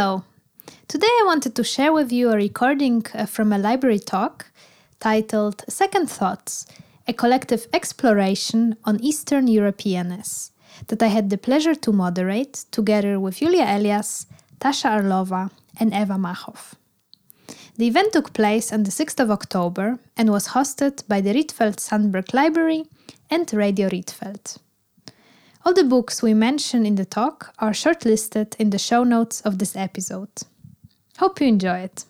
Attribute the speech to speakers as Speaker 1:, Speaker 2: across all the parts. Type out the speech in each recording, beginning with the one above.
Speaker 1: Hello. Today I wanted to share with you a recording uh, from a library talk titled Second Thoughts A Collective Exploration on Eastern Europeanness that I had the pleasure to moderate together with Julia Elias, Tasha Arlova, and Eva Machov. The event took place on the 6th of October and was hosted by the Rietveld Sandberg Library and Radio Rietveld. All the books we mention in the talk are shortlisted in the show notes of this episode. Hope you enjoy it.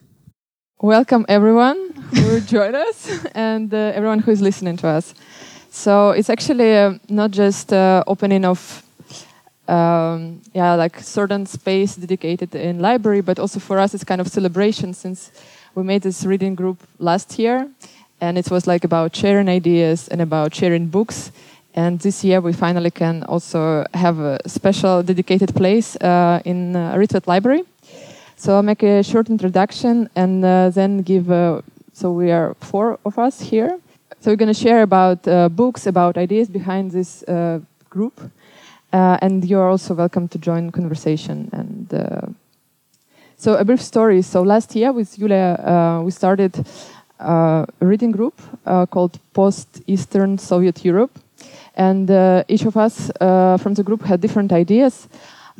Speaker 2: Welcome, everyone who joined us and uh, everyone who is listening to us. So it's actually uh, not just uh, opening of um, yeah, like certain space dedicated in library, but also for us it's kind of celebration since we made this reading group last year, and it was like about sharing ideas and about sharing books. And this year we finally can also have a special dedicated place uh, in uh, Rietveld Library. So I'll make a short introduction and uh, then give. Uh, so we are four of us here. So we're going to share about uh, books, about ideas behind this uh, group, and you're also welcome to join conversation. And so a brief story. So last year with Julia, we started a reading group called Post Eastern Soviet Europe and uh, each of us uh, from the group had different ideas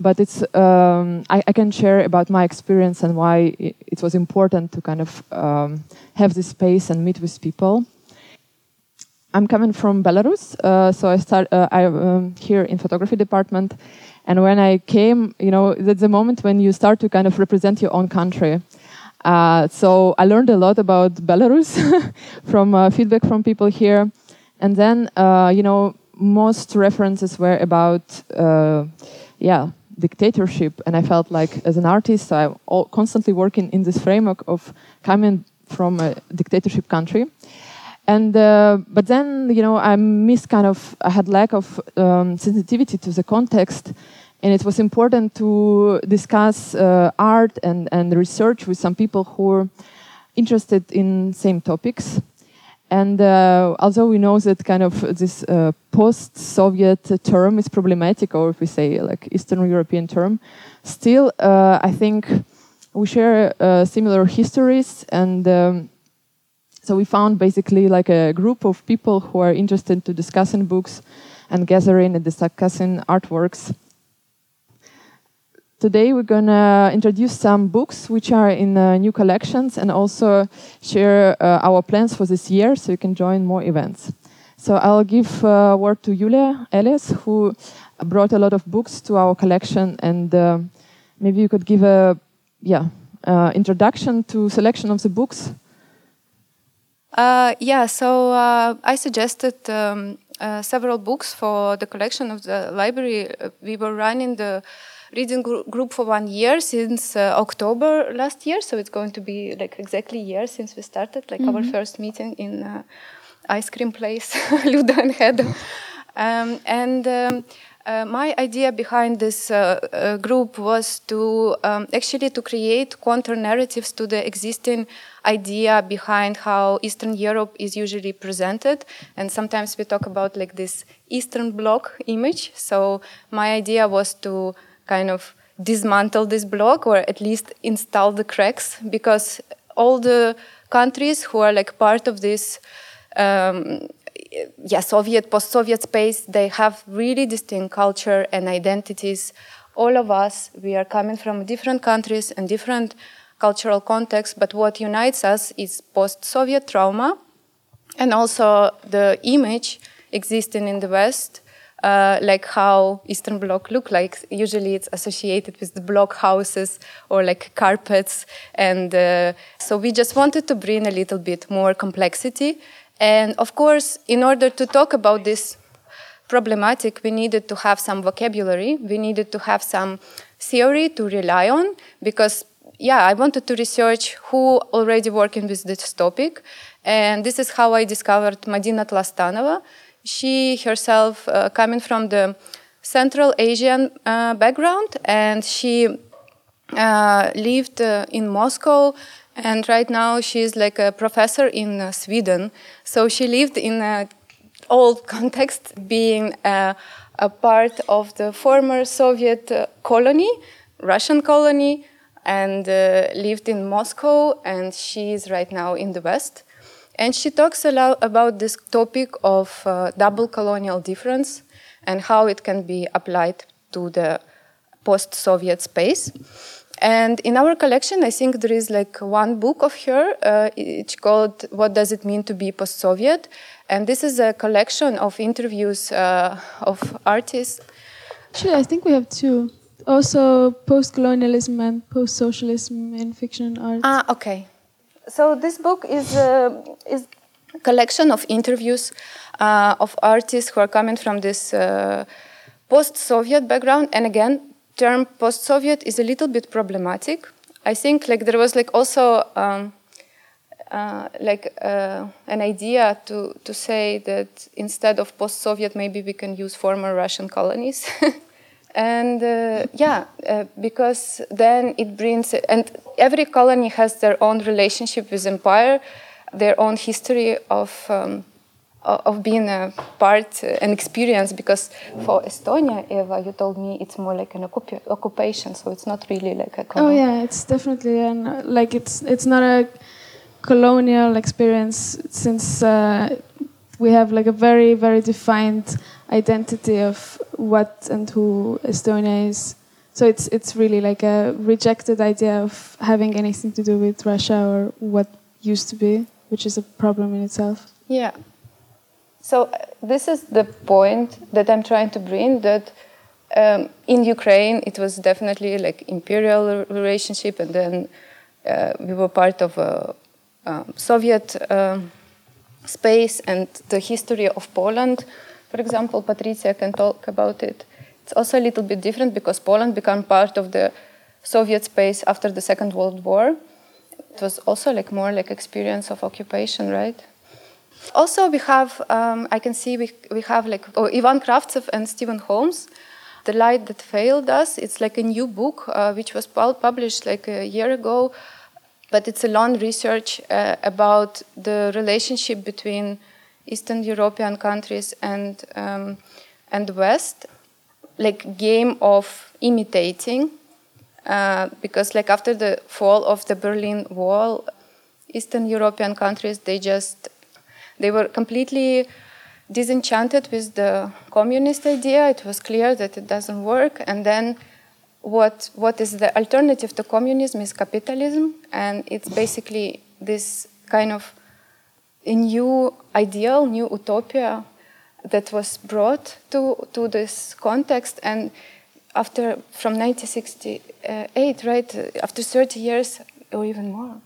Speaker 2: but it's um, I, I, can share about my experience and why it, was important to kind of um, have this space and meet with people. I'm coming from belarus uh, so i start uh, i'm um, here in photography department. And when i came you know that's the moment when you start to kind of represent your own country. Uh, so i learned a lot about belarus from uh, feedback from people here. And then you know most references were about, uh, yeah, dictatorship. And I felt like, as an artist, I'm constantly working in this framework of coming from a dictatorship country. And uh, but then, you know, I missed kind of, I had lack of um, sensitivity to the context. And it was important to discuss uh, art and, and research with some people who were interested in same topics. And uh, although we know that kind of this uh, post-Soviet term is problematic, or if we say like Eastern European term, still uh, I think we share uh, similar histories, and um, so we found basically like a group of people who are interested to discussing books and gathering and discussing artworks Today we're going to introduce some books which are in uh, new collections and also share uh, our plans for this year so you can join more events. So I'll give uh, word to Julia Elias who brought a lot of books to our collection and uh, maybe you could give a yeah uh, introduction to selection of the books.
Speaker 3: Uh, yeah, so I suggested um, several books for the collection of the library. we were running the reading gr group for one year since uh, October last year. So it's going to be like exactly a year since we started, like mm -hmm. our mm-hmm. first meeting in uh, ice cream place, Luda and Hedo. Um, and um, uh, my idea behind this uh, uh, group was to um, actually to create counter narratives to the existing idea behind how Eastern Europe is usually presented. And sometimes we talk about like this Eastern Bloc image. So my idea was to kind of dismantle this block or at least install the cracks because all the countries who are like part of this um, yeah soviet post-soviet space they have really distinct culture and identities. All of us we are coming from different countries and different cultural contexts but what unites us is post-soviet trauma and also the image existing in the west uh, like how Eastern Bloc look like. Usually it's associated with the block houses or like carpets. And uh, so we just wanted to bring a little bit more complexity. And of course, in order to talk about this problematic, we needed to have some vocabulary. We needed to have some theory to rely on because yeah, I wanted to research who already working with this topic. And this is how I discovered Madina Tlostanova. She herself uh, coming from the Central Asian uh, background, and she uh, lived uh, in Moscow. And right now she's like a professor in uh, Sweden. So she lived in an old context, being a part of the former Soviet colony, Russian colony, and uh, lived in Moscow, and she is right now in the West. And she talks a lot about this topic of uh, double colonial difference and how it can be applied to the post Soviet space. And in our collection, I think there is like one book of her. Uh, it's called "What Does It Mean to Be Post-Soviet," and this is a collection of interviews uh, of artists.
Speaker 4: Actually, I think we have two. Also, post-colonialism and post-socialism in fiction and art.
Speaker 3: Ah, okay. So this book is uh, is a collection of interviews uh, of artists who are coming from this uh, post-Soviet background, and again, term post-Soviet is a little bit problematic. I think like there was like also um, uh, like uh, an idea to to say that instead of post-Soviet, maybe we can use former Russian colonies. and uh, yeah, uh, because then it brings and every colony has their own relationship with empire, their own history of. Um, of being a part, uh, an experience, because for Estonia, Eva, you told me it's more like an occup occupation, so it's not really like a.
Speaker 4: Oh yeah, it's definitely an like it's it's not a colonial experience since uh, we have like a very very defined identity of what and who Estonia is. So it's it's really like a rejected idea of having anything to do with Russia or what used to be, which is a problem in itself.
Speaker 3: Yeah. So uh, this is the point that I'm trying to bring that um, in Ukraine it was definitely like imperial relationship, and then uh, we were part of a, a Soviet um, space, and the history of Poland, for example, Patricia can talk about it. It's also a little bit different because Poland became part of the Soviet space after the Second World War. It was also like more like experience of occupation, right? Also, we have, um, I can see we, we have like oh, Ivan Krastev and Stephen Holmes, The Light That Failed Us. It's like a new book uh, which was published like a year ago, but it's a long research uh, about the relationship between Eastern European countries and, um, and West, like game of imitating. Uh, because like after the fall of the Berlin Wall, Eastern European countries, they just they were completely disenchanted with the communist idea. It was clear that it doesn't work. And then what, what is the alternative to communism is capitalism. And it's basically this kind of a new ideal, new utopia that was brought to, to this context. And after, from 1968, right, after 30 years or even more,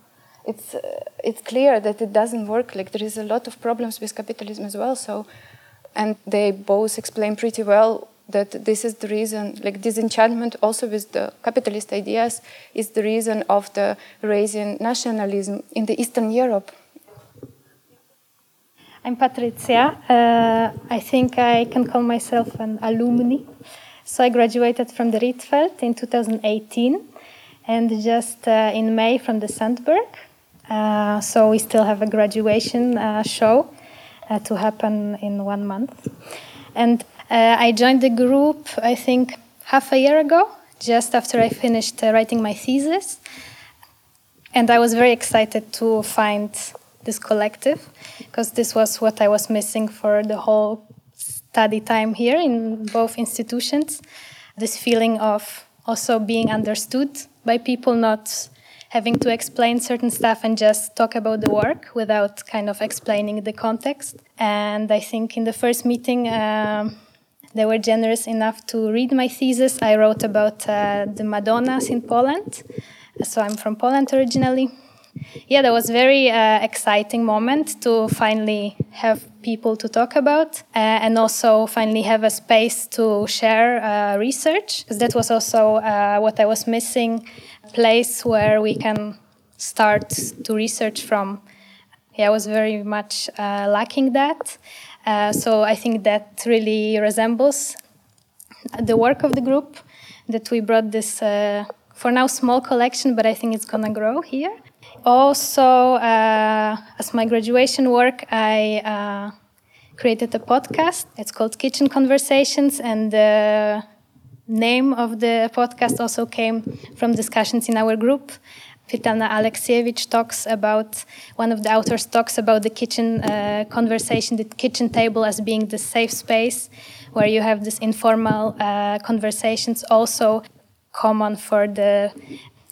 Speaker 3: it's uh, it's clear that it doesn't work. Like there is a lot of problems with capitalism as well. So, and they both explain pretty well that this is the reason. Like disenchantment also with the capitalist ideas is the reason of the rising nationalism in the Eastern Europe.
Speaker 1: I'm Patricia. Uh, I think I can call myself an alumni. So I graduated from the Rietveld in 2018 and just uh, in May from the Sandberg. Uh, so we still have a graduation uh, show uh, to happen in one month. And I joined the group, I think, half a year ago, just after I finished writing my thesis. And I was very excited to find this collective because this was what I was missing for the whole study time here in both institutions. This feeling of also being understood by people, not having to explain certain stuff and just talk about the work without kind of explaining the context. And I think in the first meeting, um, they were generous enough to read my thesis. I wrote about uh, the Madonnas in Poland. So I'm from Poland originally. Yeah, that was very uh, exciting moment to finally have people to talk about uh, and also finally have a space to share uh, research because that was also uh, what I was missing a place where we can start to research from. Yeah, I was very much uh, lacking that. Uh, so I think that really resembles the work of the group that we brought this, for now, small collection, but I think it's gonna grow here. Also, uh, as my graduation work, I uh, created a podcast. It's called Kitchen Conversations, and the name of the podcast also came from discussions in our group. Svetlana Alexievich talks about, one of the authors talks about the kitchen uh, conversation, the kitchen table as being the safe space where you have these informal uh, conversations, also common for the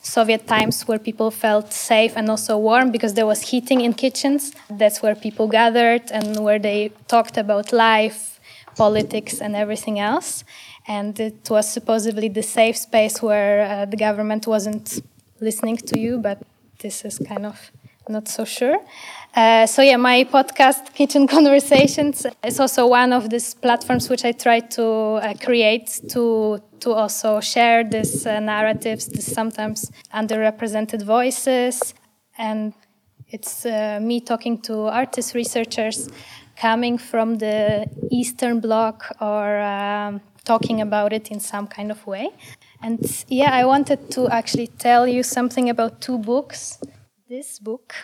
Speaker 1: Soviet times where people felt safe and also warm because there was heating in kitchens. That's where people gathered and where they talked about life, politics, and everything else. And it was supposedly the safe space where uh, the government wasn't listening to you, but this is kind of not so sure. Uh, so yeah, my podcast, Kitchen Conversations, is also one of these platforms which I try to uh, create to to also share these uh, narratives, these sometimes underrepresented voices, and it's uh, me talking to artists, researchers coming from the Eastern Bloc or um, talking about it in some kind of way. And yeah, I wanted to actually tell you something about two books. This book,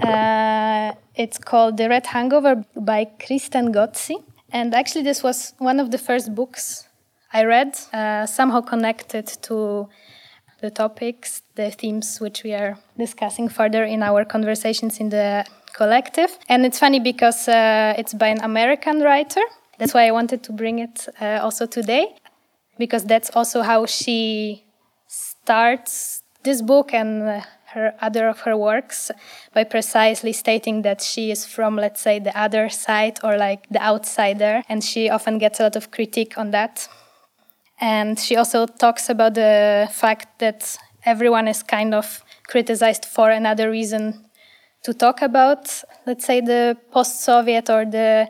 Speaker 1: uh, it's called The Red Hangover by Kristen Ghodsee. And actually, this was one of the first books I read, uh, somehow connected to the topics, the themes which we are discussing further in our conversations in the collective. And it's funny because uh, it's by an American writer. That's why I wanted to bring it uh, also today, because that's also how she starts this book and uh, her other of her works by precisely stating that she is from, let's say, the other side or like the outsider, and she often gets a lot of critique on that. And she also talks about the fact that everyone is kind of criticized for another reason to talk about, let's say, the post Soviet or the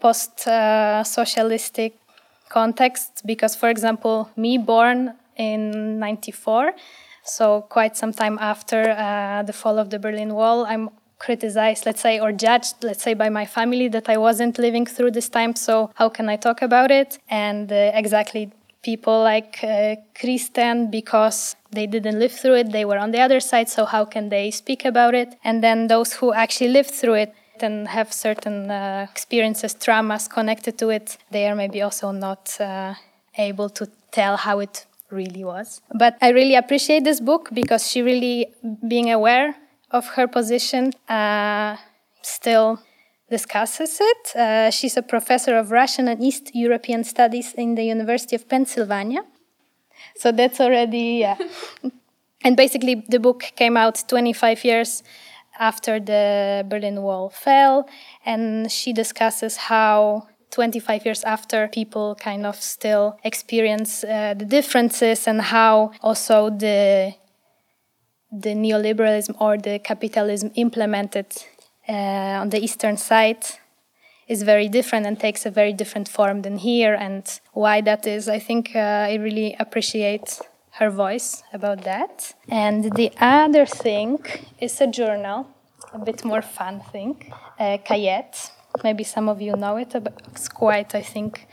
Speaker 1: post socialistic context. Because, for example, me born in 94, so quite some time after uh, the fall of the Berlin Wall, I'm criticized, let's say, or judged, let's say, by my family that I wasn't living through this time. So how can I talk about it? And uh, exactly people like uh, Kristen, because they didn't live through it, they were on the other side. So how can they speak about it? And then those who actually lived through it and have certain uh, experiences, traumas connected to it, they are maybe also not uh, able to tell how it really was. But I really appreciate this book because she really, being aware of her position, uh, still discusses it. Uh, she's a professor of Russian and East European Studies in the University of Pennsylvania. So that's already, yeah. and basically, the book came out 25 years after the Berlin Wall fell, and she discusses how 25 years after, people kind of still experience uh, the differences and how also the the neoliberalism or the capitalism implemented uh, on the eastern side is very different and takes a very different form than here. And why that is, I think uh, I really appreciate her voice about that. And the other thing is a journal, a bit more fun thing, uh, Maybe some of you know it. It's quite, I think,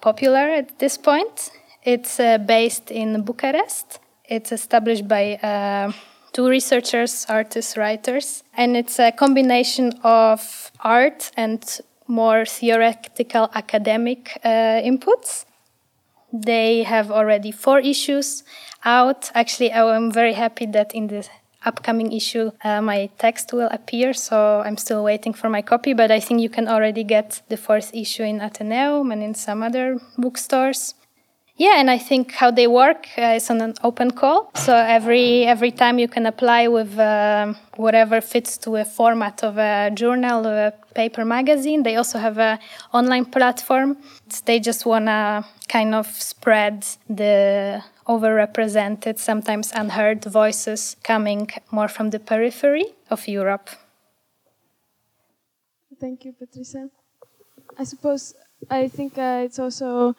Speaker 1: popular at this point. It's uh, based in Bucharest. It's established by uh, two researchers, artists, writers, and it's a combination of art and more theoretical academic uh, inputs. They have already four issues out. Actually, I'm very happy that in the upcoming issue, uh, my text will appear. So I'm still waiting for my copy, but I think you can already get the fourth issue in Athenaeum and in some other bookstores. Yeah, and I think how they work uh, is on an open call. So every every time you can apply with uh, whatever fits to a format of a journal or a paper magazine. They also have a online platform. They just wanna kind of spread the overrepresented, sometimes unheard voices coming more from the periphery of Europe.
Speaker 4: Thank you, Patricia. I suppose I think uh, it's also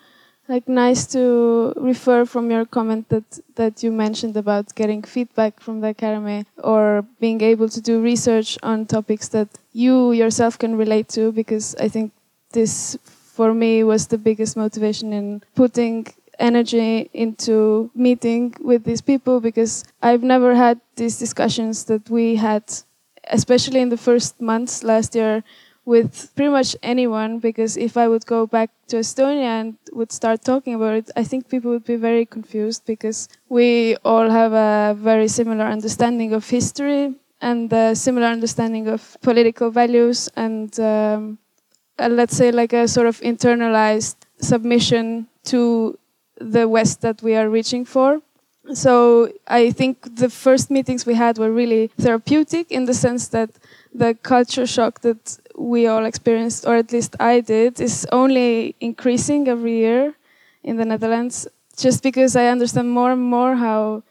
Speaker 4: like nice to refer from your comment that that you mentioned about getting feedback from the academy or being able to do research on topics that you yourself can relate to because I think this for me was the biggest motivation in putting energy into meeting with these people because I've never had these discussions that we had, especially in the first months last year with pretty much anyone because if I would go back to Estonia and would start talking about it, I think people would be very confused because we all have a very similar understanding of history and a similar understanding of political values and um, uh, let's say like a sort of internalized submission to the West that we are reaching for. So I think the first meetings we had were really therapeutic in the sense that the culture shock that we all experienced, or at least I did, is only increasing every year in the Netherlands. Just because I understand more and more how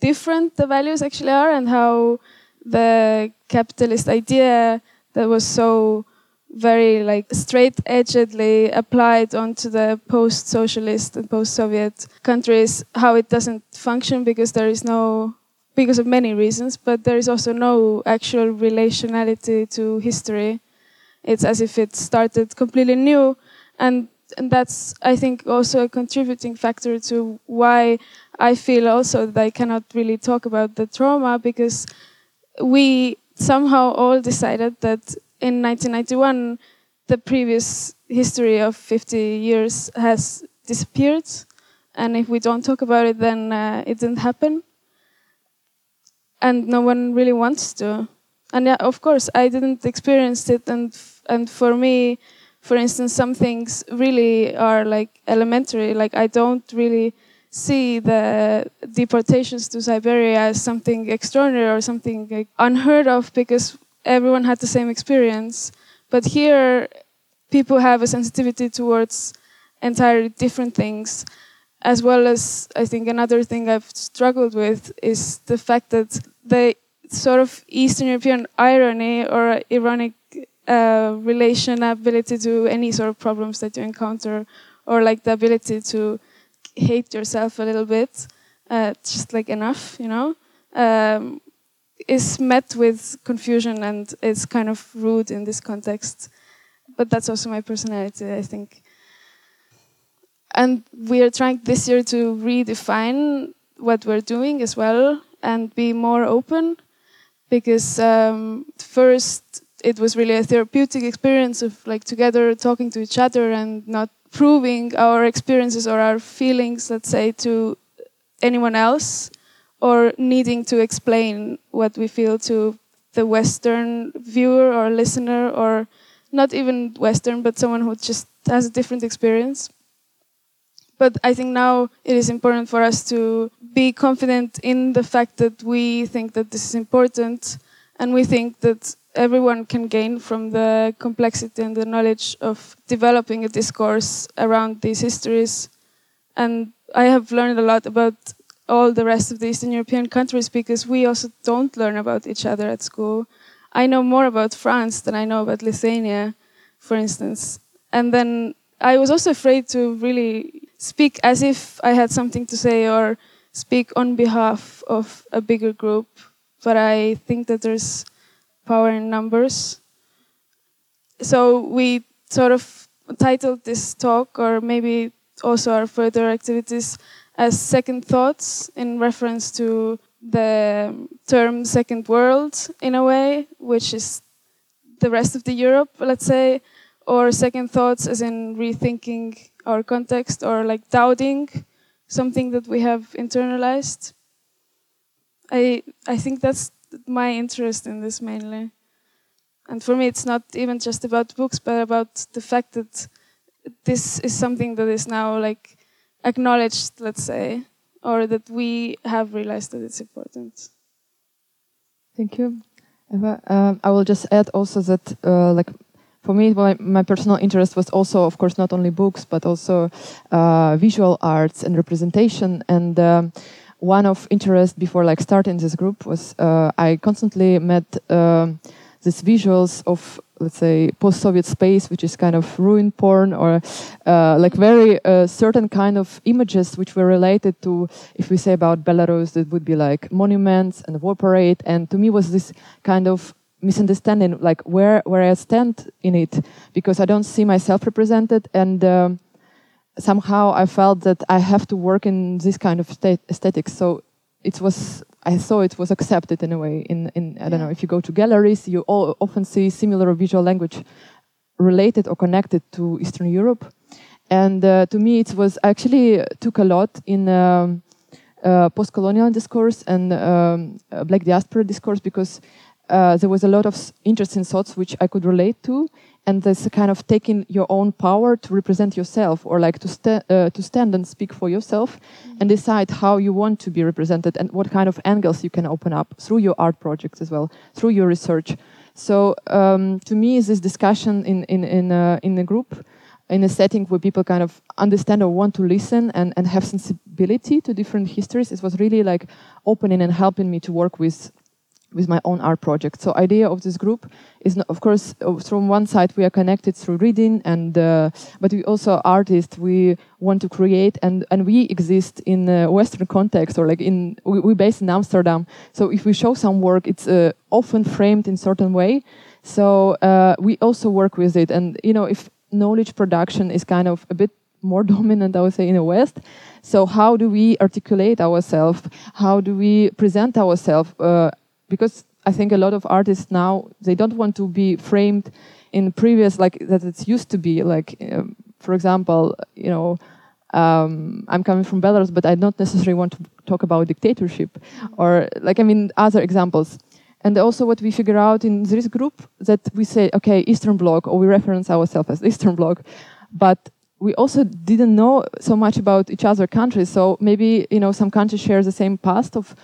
Speaker 4: different the values actually are and how the capitalist idea that was so very like straight edgedly applied onto the post socialist and post Soviet countries, how it doesn't function because there is no, because of many reasons, but there is also no actual relationality to history. It's as if it started completely new. And, and that's, I think, also a contributing factor to why I feel also that I cannot really talk about the trauma because we somehow all decided that in 1991, the previous history of 50 years has disappeared. And if we don't talk about it, then uh, it didn't happen. And no one really wants to. And yeah, of course, I didn't experience it. And, and for me, for instance, some things really are like elementary. Like I don't really see the deportations to Siberia as something extraordinary or something like unheard of because everyone had the same experience. But here, people have a sensitivity towards entirely different things. As well as, I think, another thing I've struggled with is the fact that the sort of Eastern European irony or ironic uh, relation ability to any sort of problems that you encounter, or like the ability to hate yourself a little bit, uh, just like enough, you know, um, is met with confusion and it's kind of rude in this context. But that's also my personality, I think. And we are trying this year to redefine what we're doing as well and be more open because um, first it was really a therapeutic experience of like together talking to each other and not proving our experiences or our feelings, let's say, to anyone else or needing to explain what we feel to the Western viewer or listener, or not even Western, but someone who just has a different experience. But I think now it is important for us to be confident in the fact that we think that this is important and we think that everyone can gain from the complexity and the knowledge of developing a discourse around these histories. And I have learned a lot about all the rest of the Eastern European countries because we also don't learn about each other at school. I know more about France than I know about Lithuania, for instance. And then I was also afraid to really speak as if I had something to say or speak on behalf of a bigger group. But I think that there's power in numbers. So we sort of titled this talk, or maybe also our further activities, as second thoughts in reference to the term second world in a way, which is the rest of the Europe, let's say, or second thoughts as in rethinking our context or like doubting something that we have internalized. I I think that's my interest in this mainly. And for me, it's not even just about books, but about the fact that this is something that is now like acknowledged, let's say, or that we have realized that it's important.
Speaker 2: Thank you, Eva. Um, I will just add also that, uh, like, for me, my, my, personal interest was also, of course, not only books, but also uh, visual arts and representation. And um, one of interest before, like, starting this group was uh, I constantly met um, these visuals of let's say post-Soviet space, which is kind of ruin porn or uh, like very uh, certain kind of images which were related to, if we say about Belarus, that would be like monuments and war parade. And to me was this kind of misunderstanding, like where where I stand in it, because I don't see myself represented, and um, somehow I felt that I have to work in this kind of aesthetics. So it was I saw it was accepted in a way. In, in I don't know if you go to galleries, you all often see similar visual language related or connected to Eastern Europe. And uh, to me, it was actually uh, took a lot in um, uh, post-colonial discourse and um, uh, black diaspora discourse because uh, there was a lot of interesting thoughts which I could relate to, and this kind of taking your own power to represent yourself or like to, sta uh, to stand and speak for yourself mm-hmm. and decide how you want to be represented and what kind of angles you can open up through your art projects as well through your research so um, to me this discussion in in in, uh, in a group in a setting where people kind of understand or want to listen and, and have sensibility to different histories it was really like opening and helping me to work with with my own art project. So idea of this group is, not, of course, uh, from one side we are connected through reading, and uh, but we also artists. We want to create, and and we exist in a Western context, or like in we, we based in Amsterdam. So if we show some work, it's uh, often framed in certain way. So uh, we also work with it, and you know if knowledge production is kind of a bit more dominant, I would say, in the West. So how do we articulate ourselves? How do we present ourselves? Uh, because I think a lot of artists now they don't want to be framed in previous like that it's used to be. Like um, for example you know um, I'm coming from Belarus but I don't necessarily want to talk about dictatorship or like I mean other examples. And also what we figure out in this group that we say okay Eastern Bloc or we reference ourselves as Eastern Bloc but we also didn't know so much about each other countries. So maybe you know some countries share the same past of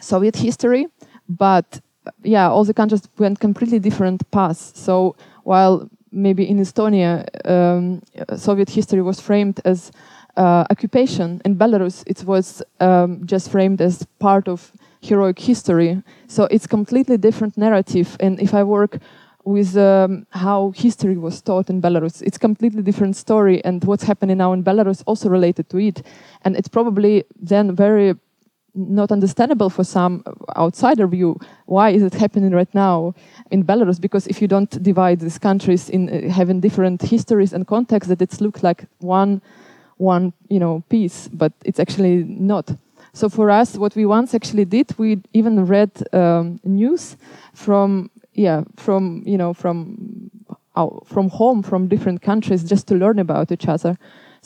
Speaker 2: Soviet history, but yeah, all the countries went completely different paths. So while maybe in Estonia, um, Soviet history was framed as uh, occupation, in Belarus it was um, just framed as part of heroic history. So it's completely different narrative. And if I work with um, how history was taught in Belarus. It's completely different story, and what's happening now in Belarus also related to it. And it's probably then very not understandable for some outsider view. Why is it happening right now in Belarus? Because if you don't divide these countries in uh, having different histories and contexts, that it looks like one, one you know piece, but it's actually not. So for us, what we once actually did, we even read um, news from yeah from you know from uh, from home from different countries just to learn about each other.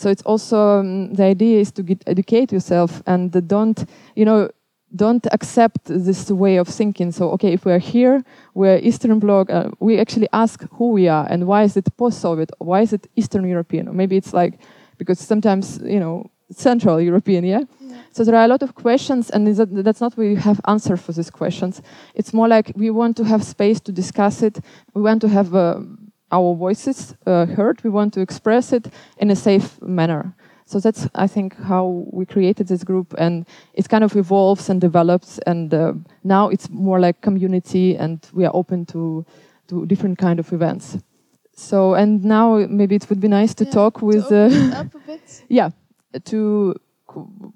Speaker 2: So it's also um, the idea is to get, educate yourself and don't, you know, don't accept this way of thinking. So, okay, if we're here, we're Eastern Bloc, uh, we actually ask who we are and why is it post-Soviet? Why is it Eastern European? Or maybe it's like, because sometimes, you know, Central European, yeah? yeah. So there are a lot of questions, and that's not we have answer for these questions. It's more like we want to have space to discuss it. We want to have a our voices uh, heard. We want to express it in a safe manner. So that's, I think, how we created this group, and it kind of evolves and develops. And uh, now it's more like community, and we are open to to different kind of events. So, and now maybe it would be nice to yeah, talk with,
Speaker 4: to uh,
Speaker 2: yeah, to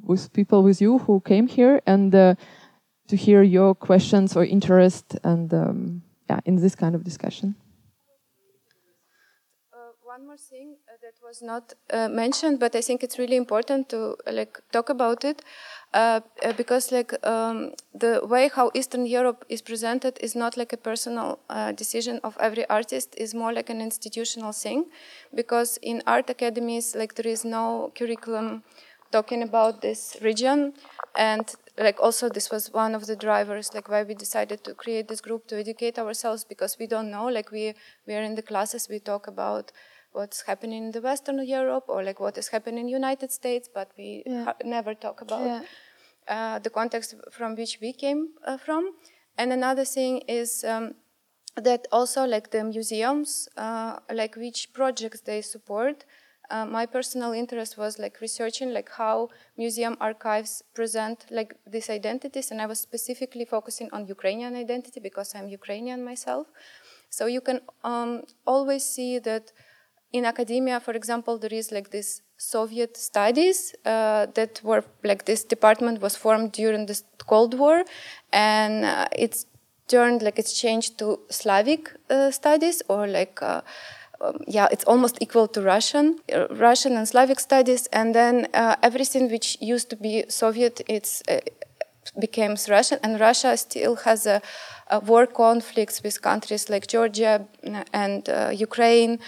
Speaker 2: with people with you who came here, and uh, to hear your questions or interest, and um, yeah, in this kind of discussion
Speaker 3: more thing uh, that was not uh, mentioned, but I think it's really important to like talk about it uh, uh, because like um, the way how Eastern Europe is presented is not like a personal uh, decision of every artist; is more like an institutional thing, because in art academies like there is no curriculum talking about this region and like also this was one of the drivers like why we decided to create this group to educate ourselves because we don't know like we we are in the classes we talk about what's happening in the Western Europe or like what is happening in United States, but we yeah. never talk about yeah. uh, the context from which we came uh, from. And another thing is um, that also like the museums, uh, like which projects they support. Uh, my personal interest was like researching like how museum archives present like these identities, and I was specifically focusing on Ukrainian identity because I'm Ukrainian myself. So you can um, always see that in academia, for example, there is like this Soviet studies uh, that were like this department was formed during the Cold War, and uh, it's turned like it's changed to Slavic uh, studies or like. Uh, um, yeah, it's almost equal to Russian, uh, Russian and Slavic studies, and then uh, everything which used to be Soviet, it's becomes Russian, and Russia still has a, a war conflicts with countries like Georgia and uh, Ukraine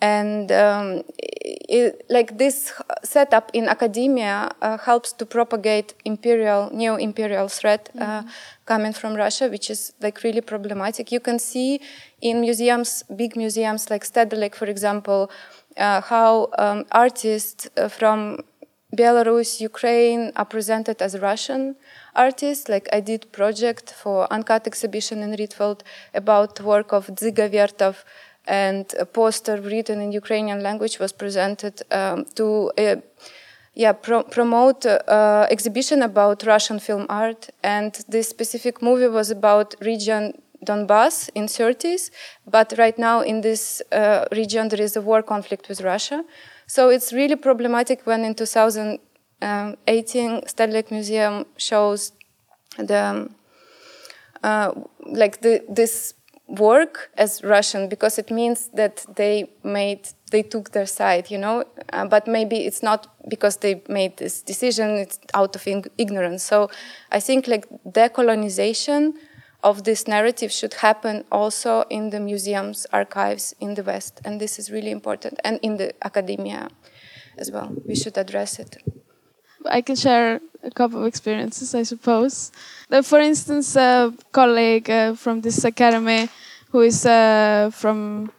Speaker 3: and um, it, like this setup in academia uh, helps to propagate imperial new imperial threat uh, mm-hmm. coming from russia which is like really problematic you can see in museums big museums like Stedelijk, for example uh, how um, artists uh, from belarus ukraine are presented as russian artists like i did project for uncut exhibition in Rietveld about work of Dziga Vertov and a poster written in Ukrainian language was presented um, to uh, yeah, pro promote uh, exhibition about Russian film art. And this specific movie was about region Donbass in 30s, but right now in this uh, region there is a war conflict with Russia. So it's really problematic when in 2018 Stedelijk Museum shows the uh, like the, this work as Russian because it means that they made they took their side, you know. Uh, but maybe it's not because they made this decision; it's out of ignorance. So I think like decolonization of this narrative should happen also in the museums, archives in the West, and this is really important, and in the academia as well. We should address it.
Speaker 4: I can share a couple of experiences, I suppose. Uh, for instance, a colleague uh, from this academy who is uh, from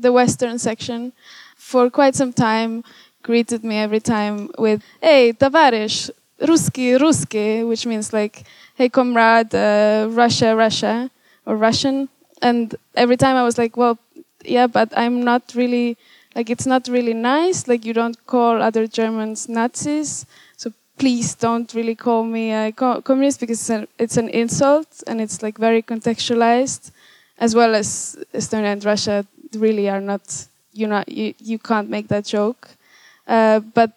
Speaker 4: the western section for quite some time greeted me every time with hey tavarish ruski ruski which means like hey comrade uh, russia russia or russian and every time i was like well yeah but i'm not really like it's not really nice like you don't call other germans nazis please don't really call me a communist because it's an, it's an insult and it's like very contextualized, as well as Estonia and Russia really are not. You know, you, you can't make that joke. Uh, but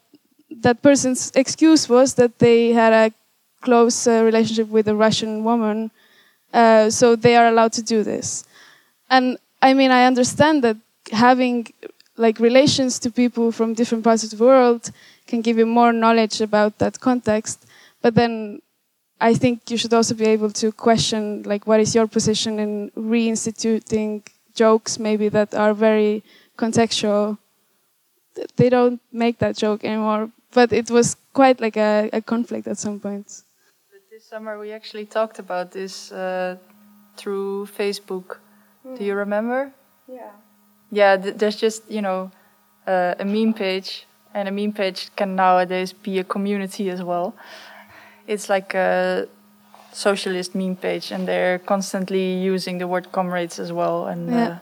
Speaker 4: that person's excuse was that they had a close uh, relationship with a Russian woman, uh, so they are allowed to do this. And I mean, I understand that having like relations to people from different parts of the world can give you more knowledge about that context. But then I think you should also be able to question like what is your position in reinstituting jokes maybe that are very contextual. They don't make that joke anymore, but it was quite like a, a conflict at some point.
Speaker 5: But This summer we actually talked about this uh, through Facebook. Mm. Do you remember?
Speaker 3: Yeah.
Speaker 5: Yeah, th there's just you know uh, a meme page and a meme page can nowadays be a community as well. It's like a socialist meme page, and they're constantly using the word comrades as well. And yeah. uh,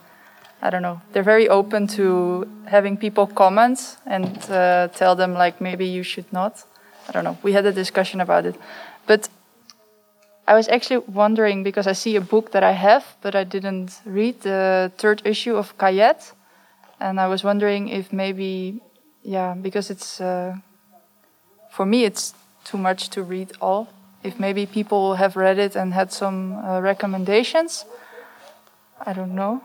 Speaker 5: I don't know, they're very open to having people comment and uh, tell them like maybe you should not. I don't know. We had a discussion about it, but I was actually wondering because I see a book that I have, but I didn't read the third issue of Kajet, and I was wondering if maybe yeah, because it's uh, for me it's too much to read all. If maybe people have read it and had some uh, recommendations, I don't know,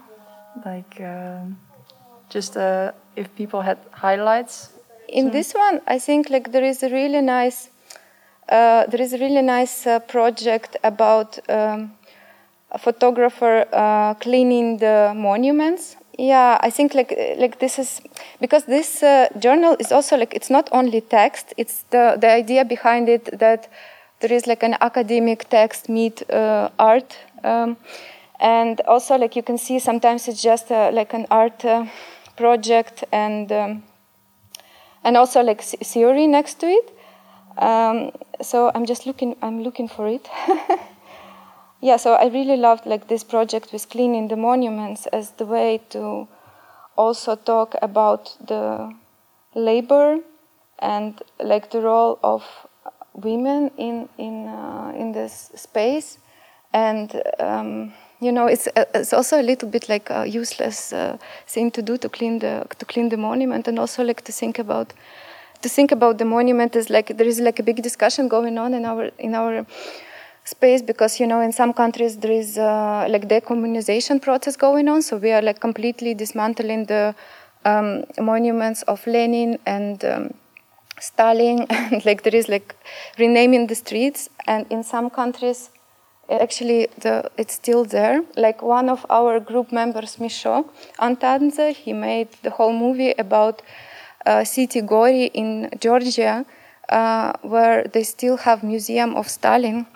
Speaker 5: like uh, just uh, if people had highlights.
Speaker 3: In this one, I think like there is a really nice, uh, there is a really nice uh, project about. Um, a photographer cleaning the monuments yeah i think like like this is because this uh, journal is also like it's not only text it's the the idea behind it that there is like an academic text meet uh, art um, and also like you can see sometimes it's just uh, like an art uh, project and um, and also like theory next to it. Um, so i'm just looking i'm looking for it yeah, so I really loved like this project with cleaning the monuments as the way to also talk about the labor and like the role of women in in uh, in this space. And um, you know it's uh, it's also a little bit like a useless uh, thing to do to clean the to clean the monument. And also like to think about to think about the monument is like there is like a big discussion going on in our in our space because you know in some countries there is uh, like decommunization process going on. So we are like completely dismantling the um, monuments of lenin and um, Stalin, and like there is like renaming the streets, and in some countries, actually the, it's still there. Like one of our group members, Misho Antanze, he made the whole movie about uh, city Gori in Georgia, uh, where they still have museum of Stalin,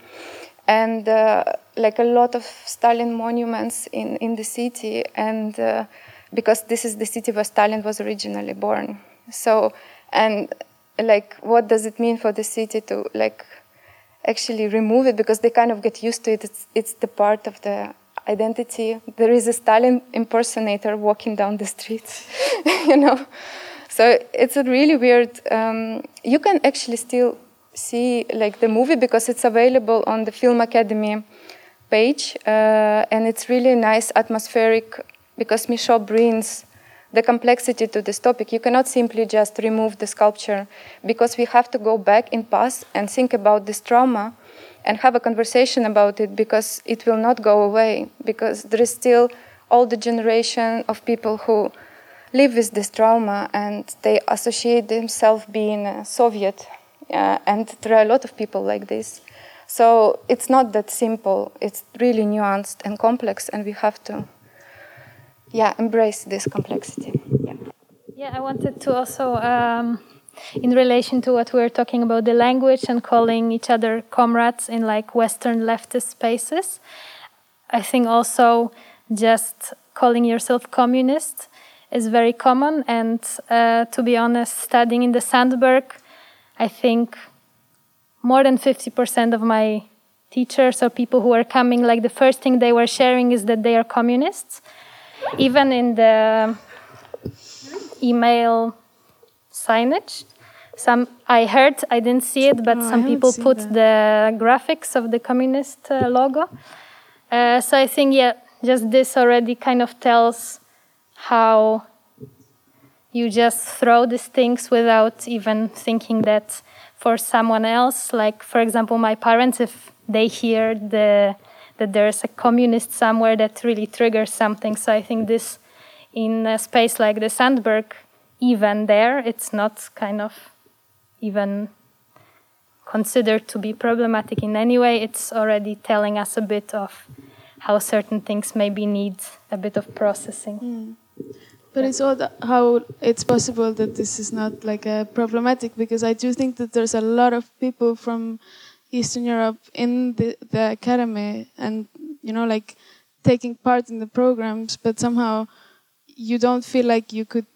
Speaker 3: and uh, like a lot of Stalin monuments in in the city, and uh, because this is the city where Stalin was originally born. So and like what does it mean for the city to like actually remove it? Because they kind of get used to it. It's it's the part of the identity. There is a stalin impersonator walking down the streets you know? So it's a really weird um, you can actually still see like the movie because it's available on the film academy page uh, and it's really nice atmospheric because Misho brings the complexity to this topic. You cannot simply just remove the sculpture because we have to go back in past and think about this trauma and have a conversation about it because it will not go away because there is still all the generation of people who live with this trauma and they associate themselves being a Soviet. Uh, and there are a lot of people like this. So it's not that simple. It's really nuanced and complex, and we have to yeah embrace this complexity yeah
Speaker 1: yeah i wanted to also um, in relation to what we were talking about the language and calling each other comrades in like western leftist spaces i think also just calling yourself communist is very common and uh, to be honest studying in the sandberg i think more than 50% of my teachers or people who are coming like the first thing they were sharing is that they are communists even in the email signage some i heard i didn't see it but
Speaker 4: no,
Speaker 1: some people put
Speaker 4: that.
Speaker 1: the graphics of the communist uh, logo uh, so i think yeah just this already kind of tells how you just throw these things without even thinking that for someone else like for example my parents if they hear the that there's a communist somewhere that really triggers something. So I think this, in a space like the Sandberg, even there, it's not kind of even considered to be problematic in any way. It's already telling us a bit of how certain things maybe need a bit of processing.
Speaker 4: Mm. But it's odd how it's possible that this is not like a problematic because I do think that there's a lot of people from Eastern Europe in the, the academy and, you know, like taking part in the programs, but somehow you don't feel like you could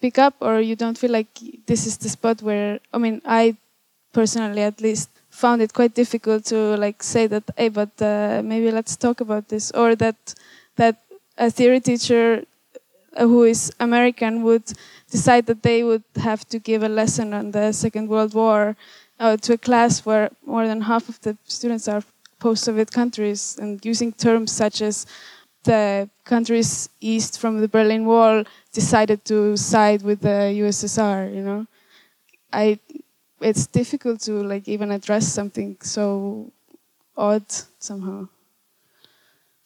Speaker 4: pick up or you don't feel like this is the spot where, I mean, I personally at least found it quite difficult to like say that, hey, but uh, maybe let's talk about this or that, that a theory teacher who is American would decide that they would have to give a lesson on the Second World War uh, to a class where more than half of the students are post-Soviet countries and using terms such as the countries east from the Berlin Wall decided to side with the USSR, you know. I it's difficult to like even address something so odd somehow.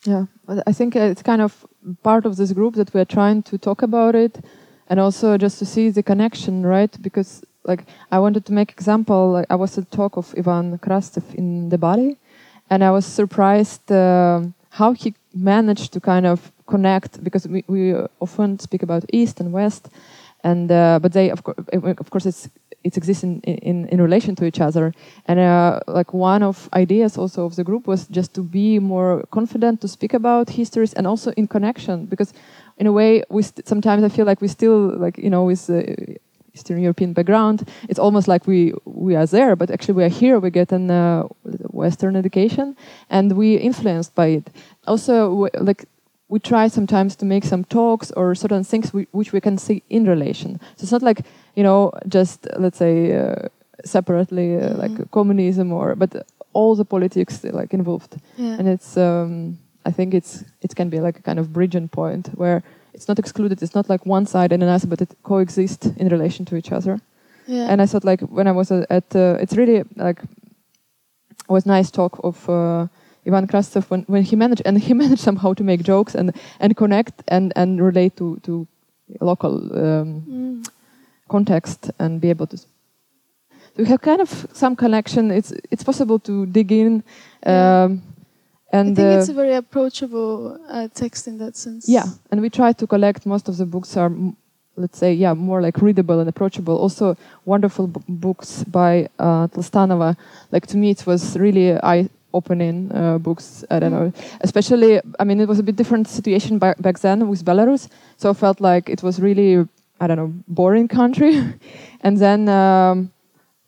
Speaker 2: Yeah, I think it's kind of part of this group that we're trying to talk about it and also just to see the connection, right? Because like I wanted to make example. Like I was at talk of Ivan Krastev in De Balie, and I was surprised uh, how he managed to kind of connect because we, we often speak about East and West, and uh, but they of course of course it's it exists in, in, in relation to each other. And uh, like one of ideas also of the group was just to be more confident to speak about histories and also in connection because in a way we sometimes I feel like we still like you know with uh, Eastern European background, it's almost like we we are there, but actually we are here. We get an uh, Western education, and we influenced by it. Also, like we try sometimes to make some talks or certain things we, which we can see in relation. So it's not like you know just let's say uh, separately uh, mm -hmm. like communism or but all the politics like involved,
Speaker 4: yeah.
Speaker 2: and it's um, I think it's it can be like a kind of bridging point where it's not excluded. It's not like one side and another, but it coexists in relation to each other.
Speaker 4: Yeah.
Speaker 2: And I thought like when I was at, uh, it's really like was nice talk of uh, Ivan Krastev when, when he managed and he managed somehow to make jokes and and connect and and relate to to local um, mm. context and be able to we have kind of some connection. It's it's possible to dig in, um, and
Speaker 4: I think
Speaker 2: uh,
Speaker 4: it's a very approachable uh, text in that sense.
Speaker 2: yeah, and we try to collect. Most of the books are, m- let's say, yeah, more like readable and approachable. Also, wonderful books by uh. Like to me, it was really eye-opening uh, books. I don't know, especially. I mean, it was a bit different situation back back then with Belarus. So I felt like it was really, I don't know, boring country. and then um,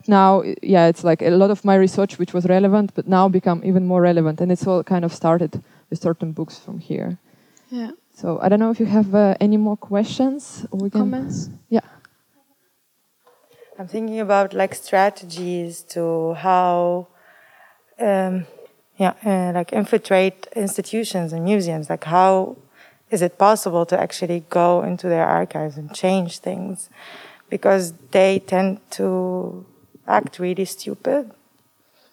Speaker 2: now, yeah, it's like a lot of my research, which was relevant, but now become even more relevant. And it's all kind of started with certain books from here.
Speaker 4: Yeah.
Speaker 2: So I don't know if you have uh, any more questions. Or we can,
Speaker 4: Comments?
Speaker 2: Yeah.
Speaker 6: I'm thinking about like strategies to how, um, yeah, uh, like infiltrate institutions and museums. Like how is it possible to actually go into their archives and change things? Because they tend to act really stupid.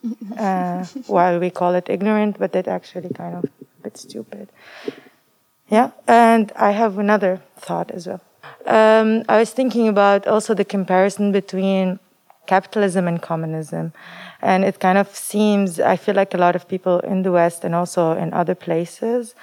Speaker 6: Uh, while we call it ignorant, but it actually kind of a bit stupid. Yeah, and I have another thought as well. Um, I was thinking about also the comparison between capitalism and communism. And it kind of seems, I feel like a lot of people in the West and also in other places,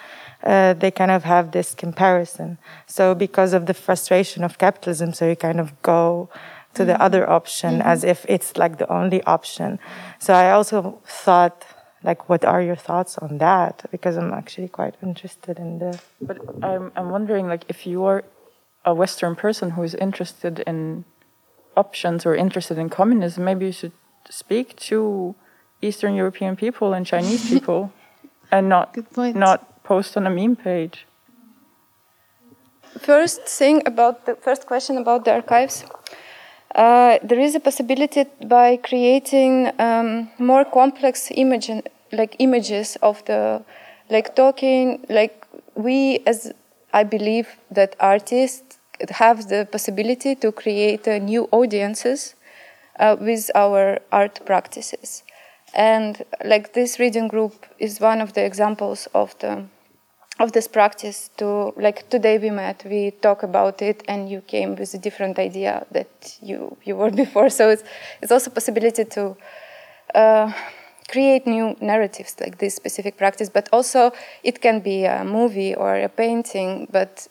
Speaker 6: uh, they kind of have this comparison. So, because of the frustration of capitalism, so you kind of go to the other option as if it's like the only option. So, I also thought, like, what are your thoughts on that? Because I'm actually quite interested in the
Speaker 5: But I'm, I'm wondering, like, if you're a Western person who is interested in options or interested in communism, maybe you should speak to Eastern European people and Chinese people, and not
Speaker 4: Good point.
Speaker 5: not post on a meme page.
Speaker 3: First thing about the first question about the archives. Uh, there is a possibility by creating um, more complex image, like images of the, like talking, like we as I believe that artists have the possibility to create uh, new audiences uh, with our art practices, and like this reading group is one of the examples of the of this practice to like today we met we talk about it and you came with a different idea that you you were before. So it's it's also possibility to uh, create new narratives like this specific practice but also it can be a movie or a painting but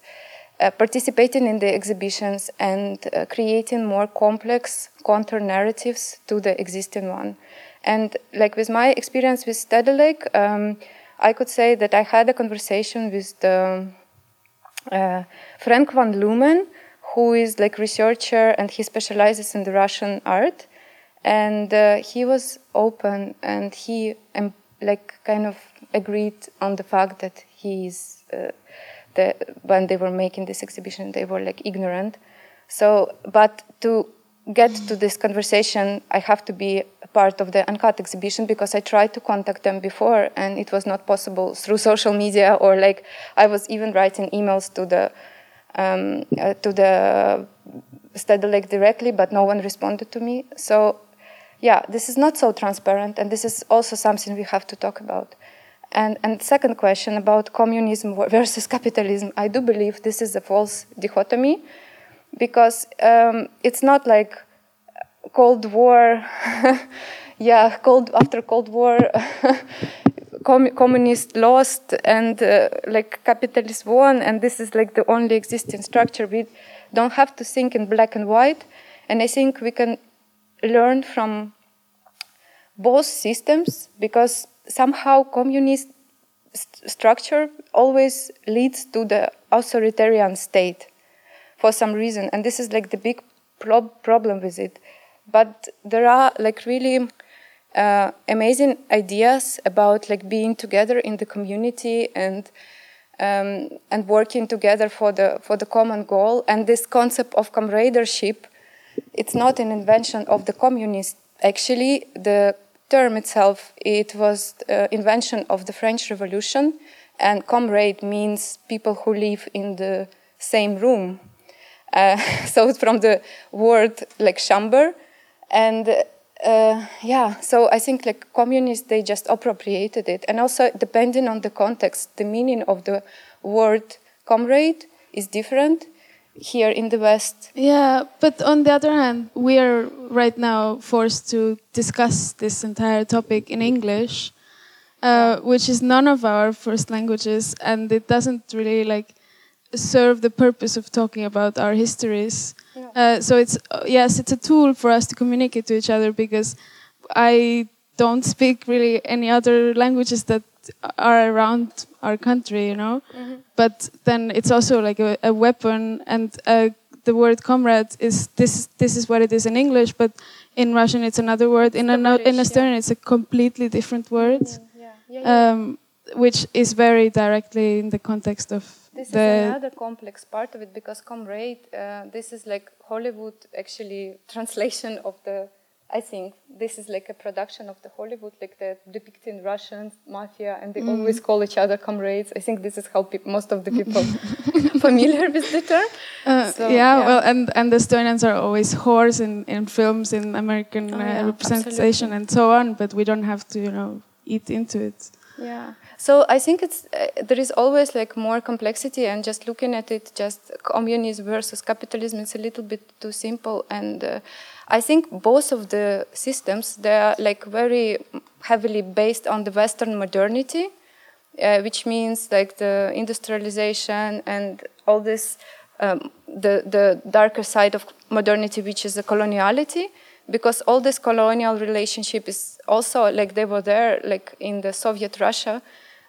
Speaker 3: uh, participating in the exhibitions and uh, creating more complex counter narratives to the existing one. And like with my experience with Stedelijk, um, I could say that I had a conversation with the uh, Frank van Lamoen, who is like researcher and he specializes in the Russian art, and uh, he was open and he um, like kind of agreed on the fact that he's uh, the, when they were making this exhibition they were like ignorant. So, but to get to this conversation, I have to be part of the Uncut exhibition because I tried to contact them before and it was not possible through social media or like I was even writing emails to the um, uh, to the Stedelijk directly, but no one responded to me. So, yeah, this is not so transparent, and this is also something we have to talk about. And and second question about communism versus capitalism, I do believe this is a false dichotomy because um, it's not like Cold War, yeah, Cold after Cold War, com- communist lost and uh, like capitalist won, and this is like the only existing structure. We don't have to think in black and white, and I think we can learn from both systems because somehow communist st- structure always leads to the authoritarian state for some reason and this is like the big prob- problem with it. But there are like really uh, amazing ideas about like being together in the community and um, and working together for the for the common goal. And this concept of comradeship it's not an invention of the communists. Actually the term itself it was uh, invention of the french revolution and comrade means people who live in the same room. Uh, so from the word like chamber and uh, yeah so i think like communists they just appropriated it. And also depending on the context the meaning of the word comrade is different here in the West.
Speaker 4: Yeah, but on the other hand, we are right now forced to discuss this entire topic in English, uh, which is none of our first languages, and it doesn't really like serve the purpose of talking about our histories.
Speaker 3: Yeah.
Speaker 4: Uh, so it's uh, yes, it's a tool for us to communicate to each other because I don't speak really any other languages that are around our country, you know. But then it's also like a, a weapon, and uh, the word comrade is this. This is what it is in English, but in Russian it's another word. In
Speaker 3: the
Speaker 4: ano- in
Speaker 3: British,
Speaker 4: Estonian it's a completely different word,
Speaker 3: Yeah, yeah,
Speaker 4: um, which is very directly in the context of
Speaker 3: This is
Speaker 4: the
Speaker 3: another complex part of it because comrade, uh, this is like Hollywood actually translation of the. I think this is like a production of the Hollywood, like the depicting Russian mafia, and they
Speaker 4: Mm.
Speaker 3: always call each other comrades. I think this is how most of the people familiar with the term.
Speaker 4: Uh,
Speaker 3: So,
Speaker 4: yeah,
Speaker 3: yeah.
Speaker 4: well, and and the Estonians are always whores in, in films, in American
Speaker 3: Oh,
Speaker 4: uh,
Speaker 3: yeah,
Speaker 4: representation, and so on. But we don't have to, you know, eat into it.
Speaker 3: Yeah. So I think it's uh, there is always like more complexity, and just looking at it, just communism versus capitalism, it's a little bit too simple. And uh, I think both of the systems they are like very heavily based on the Western modernity, uh, which means like the industrialization and all this, um, the the darker side of modernity, which is the coloniality because all this colonial relationship is also like they were there like in the soviet russia.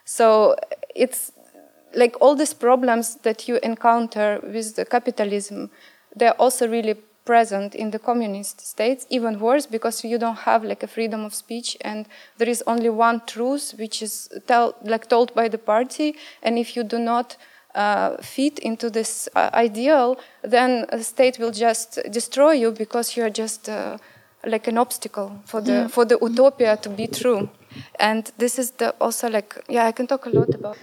Speaker 3: So it's like all these problems that you encounter with the capitalism they're also really present in the communist states even worse because you don't have like a freedom of speech and there is only one truth which is tell, like told by the party and if you do not uh, fit into this uh, ideal, then a state will just destroy you because you're just uh, like an obstacle for the for the utopia to be true. And this is the also like yeah, I can talk a lot about.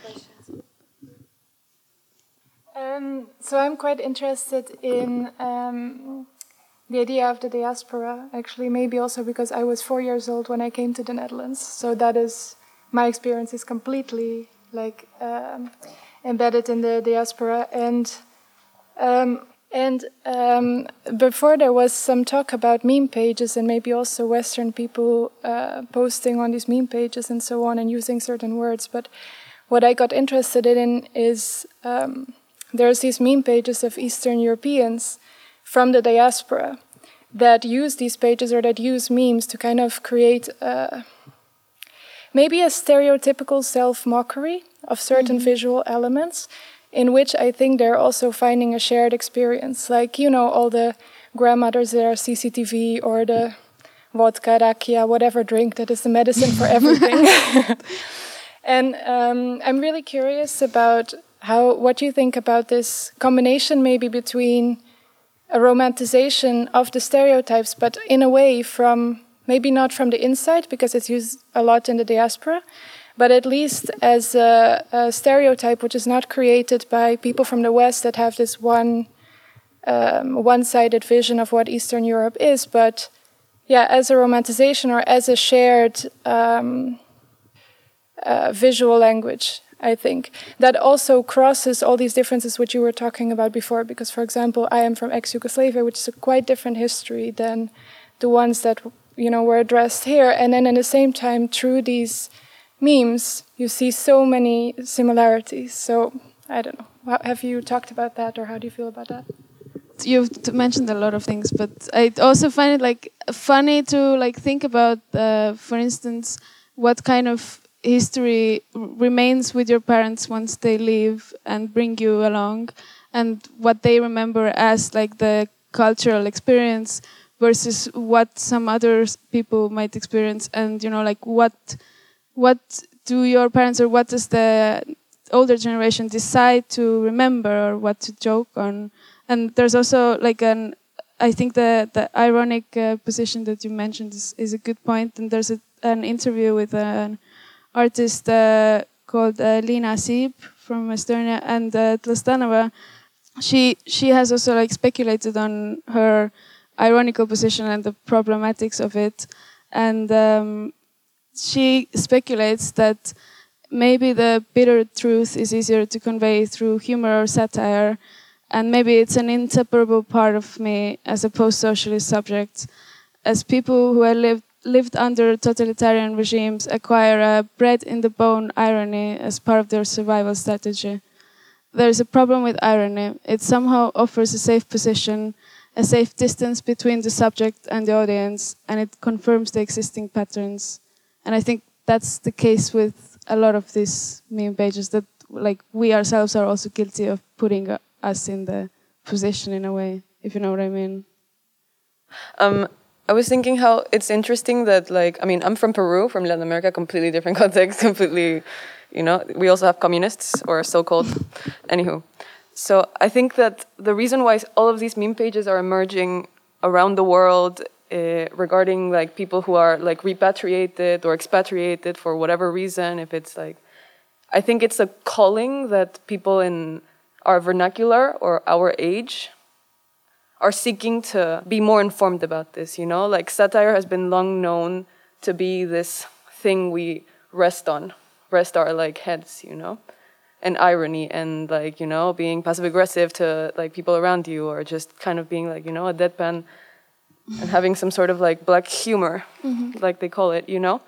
Speaker 7: Um, so I'm quite interested in um, the idea of the diaspora. Actually, maybe also because I was four years old when I came to the Netherlands. So that is my experience is completely like um, embedded in the diaspora. And um, and um, before there was some talk about meme pages and maybe also Western people uh, posting on these meme pages and so on and using certain words. But what I got interested in is um, there's these meme pages of Eastern Europeans from the diaspora that use these pages or that use memes to kind of create uh, maybe a stereotypical self mockery of certain visual elements in which I think they're also finding a shared experience. Like, you know, all the grandmothers that are CCTV or the vodka, rakia, whatever drink that is the medicine for everything. and um, I'm really curious about how what you think about this combination maybe between a romanticization of the stereotypes, but in a way from maybe not from the inside because it's used a lot in the diaspora, but at least as a, a stereotype which is not created by people from the West that have this one um, one-sided vision of what Eastern Europe is, but yeah, as a romanticization or as a shared um, uh, visual language. I think that also crosses all these differences which you were talking about before. Because, for example, I am from ex-Yugoslavia, which is a quite different history than the ones that you know were addressed here. And then, at the same time, through these memes, you see so many similarities. So, I don't know. Have you talked about that, or how do you feel about that?
Speaker 4: you've mentioned a lot of things, but I also find it like funny to like think about, uh, for instance, what kind of history remains with your parents once they leave and bring you along, and what they remember as like the cultural experience versus what some other people might experience, and you know, like what what do your parents or what does the older generation decide to remember or what to joke on? and there's also like an i think the the ironic uh, position that you mentioned is, is a good point and there's a, an interview with an artist uh, called uh, Liina Siib from estonia and uh, Tlostanova she she has also like speculated on her ironical position and the problematics of it. And um, she speculates that maybe the bitter truth is easier to convey through humor or satire and maybe it's an inseparable part of me as a post-socialist subject, as people who have lived lived under totalitarian regimes acquire a bred in the bone irony as part of their survival strategy. There is a problem with irony. It somehow offers a safe position, a safe distance between the subject and the audience, and it confirms the existing patterns. And I think that's the case with a lot of these meme pages that like we ourselves are also guilty of putting us in the position in a way, if you know what I mean.
Speaker 8: Um, I was thinking how it's interesting that like I mean I'm from Peru, from Latin America, completely different context, completely, you know. We also have communists or so-called, anywho. So I think that the reason why all of these meme pages are emerging around the world uh, regarding like people who are like repatriated or expatriated for whatever reason, if it's like, I think it's a calling that people in our vernacular or our age are seeking to be more informed about this, you know? Like satire has been long known to be this thing we rest on, rest our like heads, you know? And irony and like, you know, being passive aggressive to like people around you or just kind of being like, you know, a deadpan and having some sort of like black humor, mm-hmm. like they call it, you know?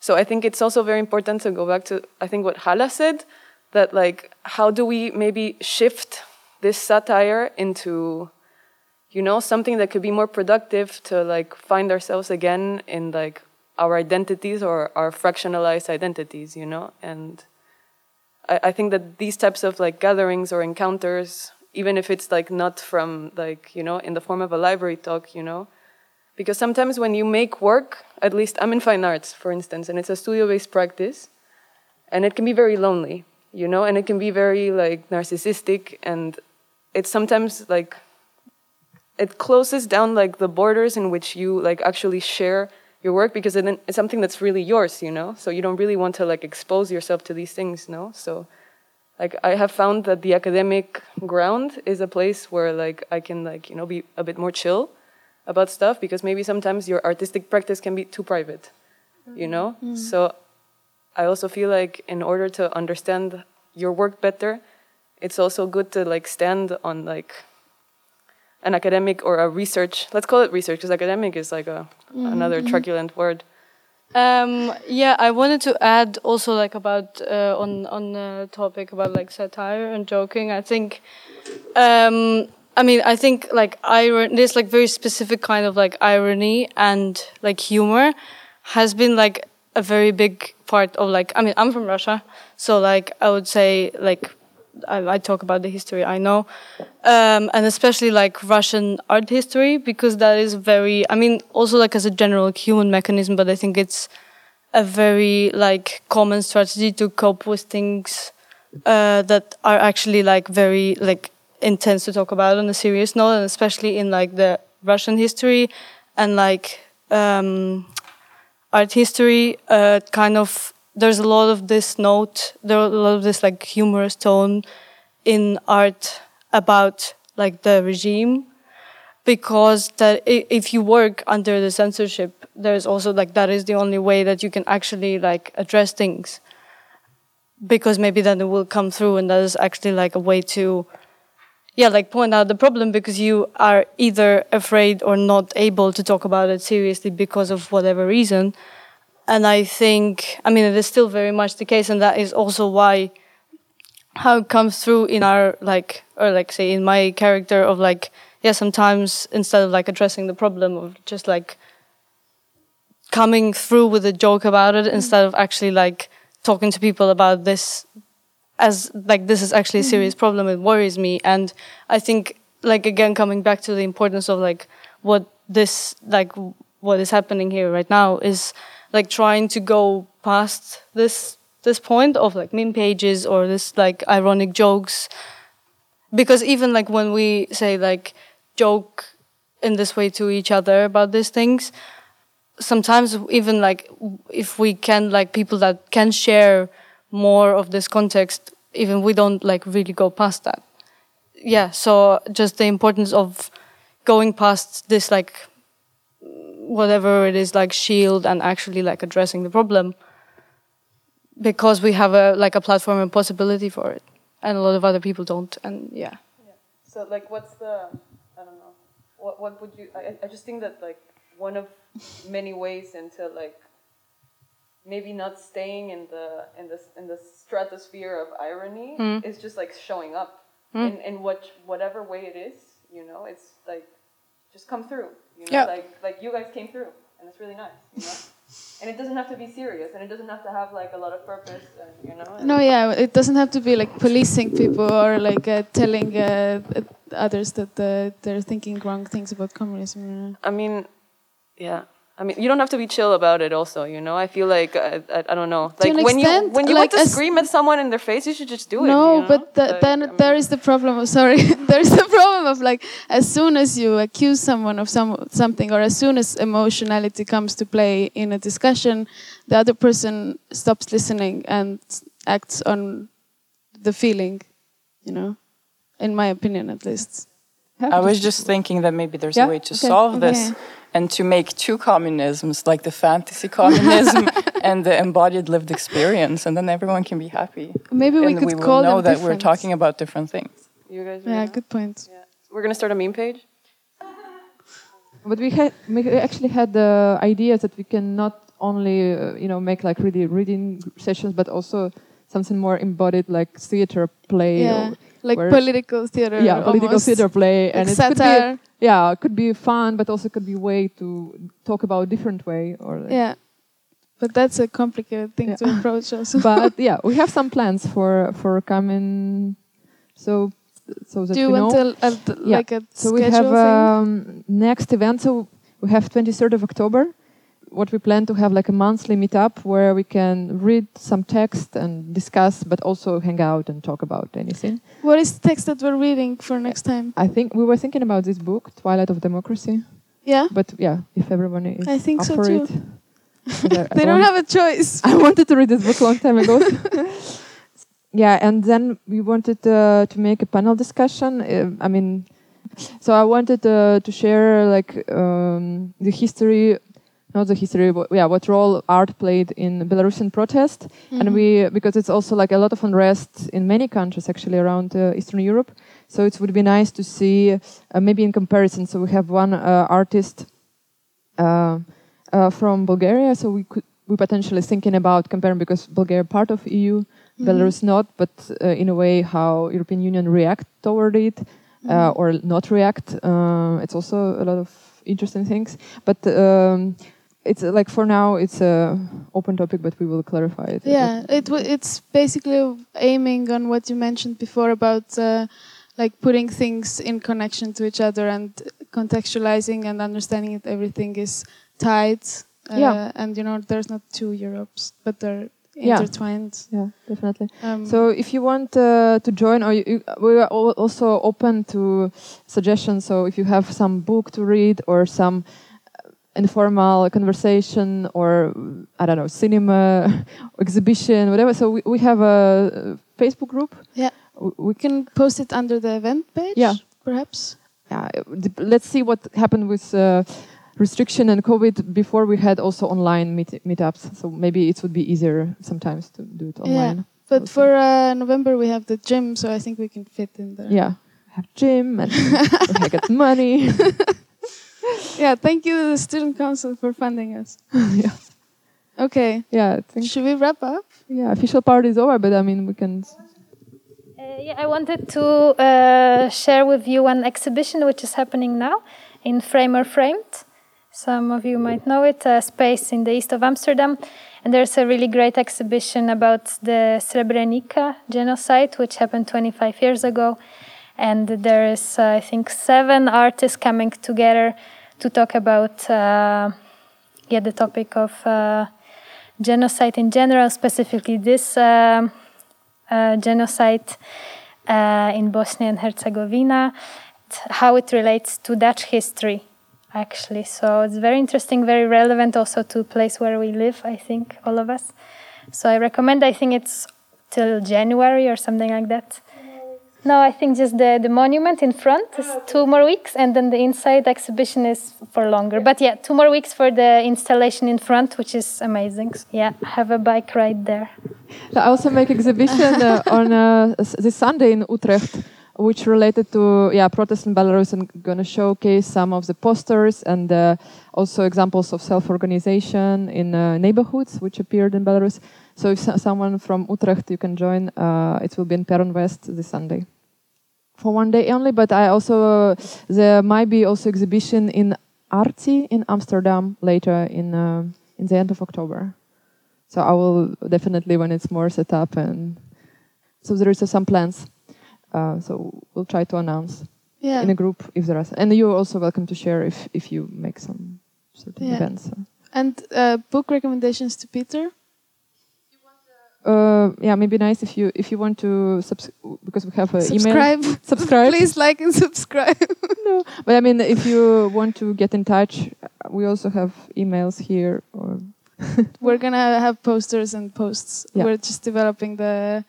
Speaker 8: So I think it's also very important to go back to I think what Hala said, that like how do we maybe shift this satire into you know something that could be more productive to like find ourselves again in like our identities or our fractionalized identities you know? And I, I think that these types of like gatherings or encounters even if it's like not from like you know in the form of a library talk you know? Because sometimes when you make work at least i'm in fine arts for instance and it's a studio based practice and it can be very lonely you know? And it can be very like narcissistic and it's sometimes like it closes down like the borders in which you like actually share your work because it's something that's really yours you know? So you don't really want to like expose yourself to these things no? So like i have found that the academic ground is a place where like i can like you know be a bit more chill about stuff because maybe sometimes your artistic practice can be too private you know? Mm-hmm. so i also feel like in order to understand your work better it's also good to like stand on like an academic or a research let's call it research because academic is like a mm-hmm. another mm-hmm. truculent word
Speaker 9: um, yeah i wanted to add also like about uh, on on the topic about like satire and joking i think um, i mean i think like iron this like very specific kind of like irony and like humor has been like a very big part of like i mean i'm from russia so like i would say like I, I, talk about the history I know, um, and especially like Russian art history because that is very. I mean, also like as a general human mechanism, but I think it's a very like common strategy to cope with things uh, that are actually like very like intense to talk about on a serious note, and especially in like the Russian history and like um, art history, uh, kind of there's a lot of this note, there's a lot of this like humorous tone in art about like the regime because that if you work under the censorship there's also like that is the only way that you can actually like address things because maybe then it will come through and that is actually like a way to yeah like point out the problem because you are either afraid or not able to talk about it seriously because of whatever reason and I think, I mean, it is still very much the case, and that is also why how it comes through in our like, or like say in my character of like, yeah, sometimes instead of like addressing the problem of just like coming through with a joke about it, mm. instead of actually like talking to people about this as like this is actually a mm-hmm. serious mm -hmm. problem. It worries me, and I think like again coming back to the importance of like what this like what is happening here right now is like trying to go past this this point of like meme pages or this like ironic jokes. Because even like when we say like joke in this way to each other about these things sometimes even like if we can like people that can share more of this context even we don't like really go past that. Yeah so just the importance of going past this like whatever it is like shield and actually like addressing the problem because we have a like a platform and possibility for it and a lot of other people don't and yeah yeah.
Speaker 8: So like, what's the? I don't know. What what would you? I I just think that like one of many ways into like maybe not staying in the in the in the stratosphere of irony
Speaker 9: Mm.
Speaker 8: is just like showing up
Speaker 9: Mm.
Speaker 8: in in what whatever way it is. You know, it's like just come through. You know,
Speaker 9: Yeah.
Speaker 8: like like you guys came through, and it's really nice. You know. And it doesn't have to be serious, and it doesn't have to have like a lot of purpose, and you know.
Speaker 4: No, yeah, it doesn't have to be like policing people or like uh, telling uh, others that uh, they're thinking wrong things about communism.
Speaker 8: I mean, yeah. I mean, you don't have to be chill about it. Also, you know, I feel like I, I, I don't know.
Speaker 4: To
Speaker 8: Like
Speaker 4: an
Speaker 8: when
Speaker 4: extent,
Speaker 8: you when you
Speaker 4: like
Speaker 8: want to scream at someone in their face, you should just do it.
Speaker 4: no,
Speaker 8: you know?
Speaker 4: but th-
Speaker 8: Like,
Speaker 4: then there is the problem. Of, sorry, there is the problem of like as soon as you accuse someone of some something, or as soon as emotionality comes to play in a discussion, the other person stops listening and acts on the feeling. You know, in my opinion, at least.
Speaker 10: I was just thinking that maybe there's
Speaker 4: Yeah?
Speaker 10: a way to
Speaker 4: Okay.
Speaker 10: solve this
Speaker 4: Okay.
Speaker 10: And to make two communisms, like the fantasy communism and the embodied lived experience, and then everyone can be happy.
Speaker 4: Maybe we
Speaker 10: and
Speaker 4: could
Speaker 10: we will
Speaker 4: call
Speaker 10: know
Speaker 4: them
Speaker 10: that
Speaker 4: different.
Speaker 10: we're talking about different things.
Speaker 8: You guys.
Speaker 4: Yeah, good point. Yeah.
Speaker 8: We're gonna start a meme page.
Speaker 2: But we had we actually had the idea that we can not only uh, you know make like really reading sessions, but also something more embodied like theater play.
Speaker 4: Yeah,
Speaker 2: or
Speaker 4: like political theater.
Speaker 2: Yeah, political
Speaker 4: almost.
Speaker 2: theater play,
Speaker 4: Like
Speaker 2: and it could be yeah, it could be fun, but also could be way to talk about a different way or. Like
Speaker 4: Yeah, but that's a complicated thing to approach also.
Speaker 2: but yeah, we have some plans for for coming. So so that
Speaker 4: Do you want
Speaker 2: know.
Speaker 4: to, uh, th- like a
Speaker 2: so we have um, next event. So we have 23rd of October. What we plan to have like a monthly meetup where we can read some text and discuss, but also hang out and talk about anything.
Speaker 4: What is the text that we're reading for next time?
Speaker 2: I think we were thinking about this book, Twilight of Democracy.
Speaker 4: Yeah?
Speaker 2: But yeah, if everyone is
Speaker 4: I think
Speaker 2: up
Speaker 4: so
Speaker 2: for
Speaker 4: too.
Speaker 2: it. But I-
Speaker 4: They don't have a choice.
Speaker 2: I wanted to read this book a long time ago. yeah, and then we wanted uh, to make a panel discussion. Uh, I mean, so I wanted uh, to share like um, the history, not the history, but yeah, what role art played in Belarusian protest, and
Speaker 4: Mhm.
Speaker 2: we because it's also like a lot of unrest in many countries actually around uh, Eastern Europe. So it would be nice to see uh, maybe in comparison. So we have one uh, artist uh, uh, from Bulgaria, so we could we potentially thinking about comparing because Bulgaria part of EU,
Speaker 4: Mhm.
Speaker 2: Belarus not, but uh, in a way how European Union react toward it uh,
Speaker 4: Mhm.
Speaker 2: or not react. It's also a lot of interesting things, but um, it's uh, like for now it's a open topic, but we will clarify it.
Speaker 4: Yeah, it w- it's basically aiming on what you mentioned before about uh, like putting things in connection to each other and contextualizing and understanding that everything is tied. Uh,
Speaker 2: Yeah.
Speaker 4: and you know, there's not two Europes, but they're intertwined.
Speaker 2: Yeah, definitely.
Speaker 4: Um,
Speaker 2: so if you want uh, to join, or you, you, we are also open to suggestions. So if you have some book to read or some informal conversation or I don't know cinema exhibition, whatever. So we, we have a Facebook group.
Speaker 4: Yeah,
Speaker 2: we,
Speaker 4: can post it under the event page.
Speaker 2: Yeah.
Speaker 4: perhaps.
Speaker 2: Yeah, let's see what happened with. Uh, restriction and COVID before we had also online meet meetups, so maybe it would be easier sometimes to do it online.
Speaker 4: Yeah, but for uh, November we have the gym, so I think we can fit in there.
Speaker 2: Yeah, have gym and I get money.
Speaker 4: yeah, thank you to the student council for funding us.
Speaker 2: yeah.
Speaker 4: Okay.
Speaker 2: Yeah. I think
Speaker 4: Should we wrap up?
Speaker 2: Yeah, official part is over, but I mean we can.
Speaker 1: Uh, yeah, I wanted to uh, share with you an exhibition which is happening now in Framer Framed. Some of you might know it, a space in the east of Amsterdam. And there's a really great exhibition about the Srebrenica genocide, which happened 25 years ago. And there is, uh, I think, seven artists coming together to talk about uh, yeah, the topic of uh, genocide in general, specifically this um, uh, genocide uh, in Bosnia and Herzegovina, how it relates to Dutch history, actually. So it's very interesting, very relevant also to place where we live, I think, all of us. So I recommend, I think it's till January or something like that. No, I think just the, the monument in front is two more weeks, and then the inside exhibition is for longer. But yeah, two more weeks for the installation in front, which is amazing. So yeah, have a bike ride there.
Speaker 2: I also make exhibition uh, on uh, this Sunday in Utrecht which related to yeah protests in Belarus and gonna showcase some of the posters and uh, also examples of self-organization in uh, neighborhoods which appeared in Belarus. So if so- someone from Utrecht, you can join. Uh, it will be in Perron West this Sunday for one day only. But I also there might be also exhibition in Arti in Amsterdam later in uh, in the end of October. So I will definitely when it's more set up and so there is uh, some plans. Uh, so we'll try to announce
Speaker 4: Yeah.
Speaker 2: in a group if there are, and you're also welcome to share if if you make some certain
Speaker 4: Yeah.
Speaker 2: events.
Speaker 4: And uh, book recommendations to Peter.
Speaker 2: Uh, yeah, maybe nice if you if you want to subs- because we have an email.
Speaker 4: subscribe.
Speaker 2: Subscribe.
Speaker 4: Please like and subscribe.
Speaker 2: no, but I mean, if you want to get in touch, we also have emails here. Or
Speaker 4: We're gonna have posters and posts.
Speaker 2: Yeah.
Speaker 4: We're just developing the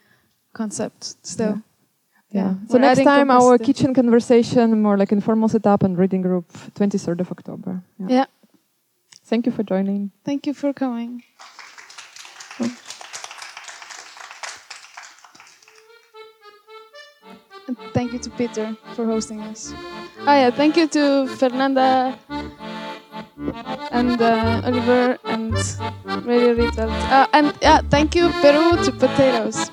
Speaker 4: concept still.
Speaker 2: yeah. So
Speaker 4: We're
Speaker 2: next time, our kitchen conversation, more like informal setup and reading group, twenty third of October.
Speaker 4: Yeah.
Speaker 2: Thank you for joining.
Speaker 4: Thank you for coming. Thank you to Peter for hosting us. Oh yeah, thank you to Fernanda and uh, Oliver and Radio Rietveld. Uh, and yeah, thank you Peru to potatoes.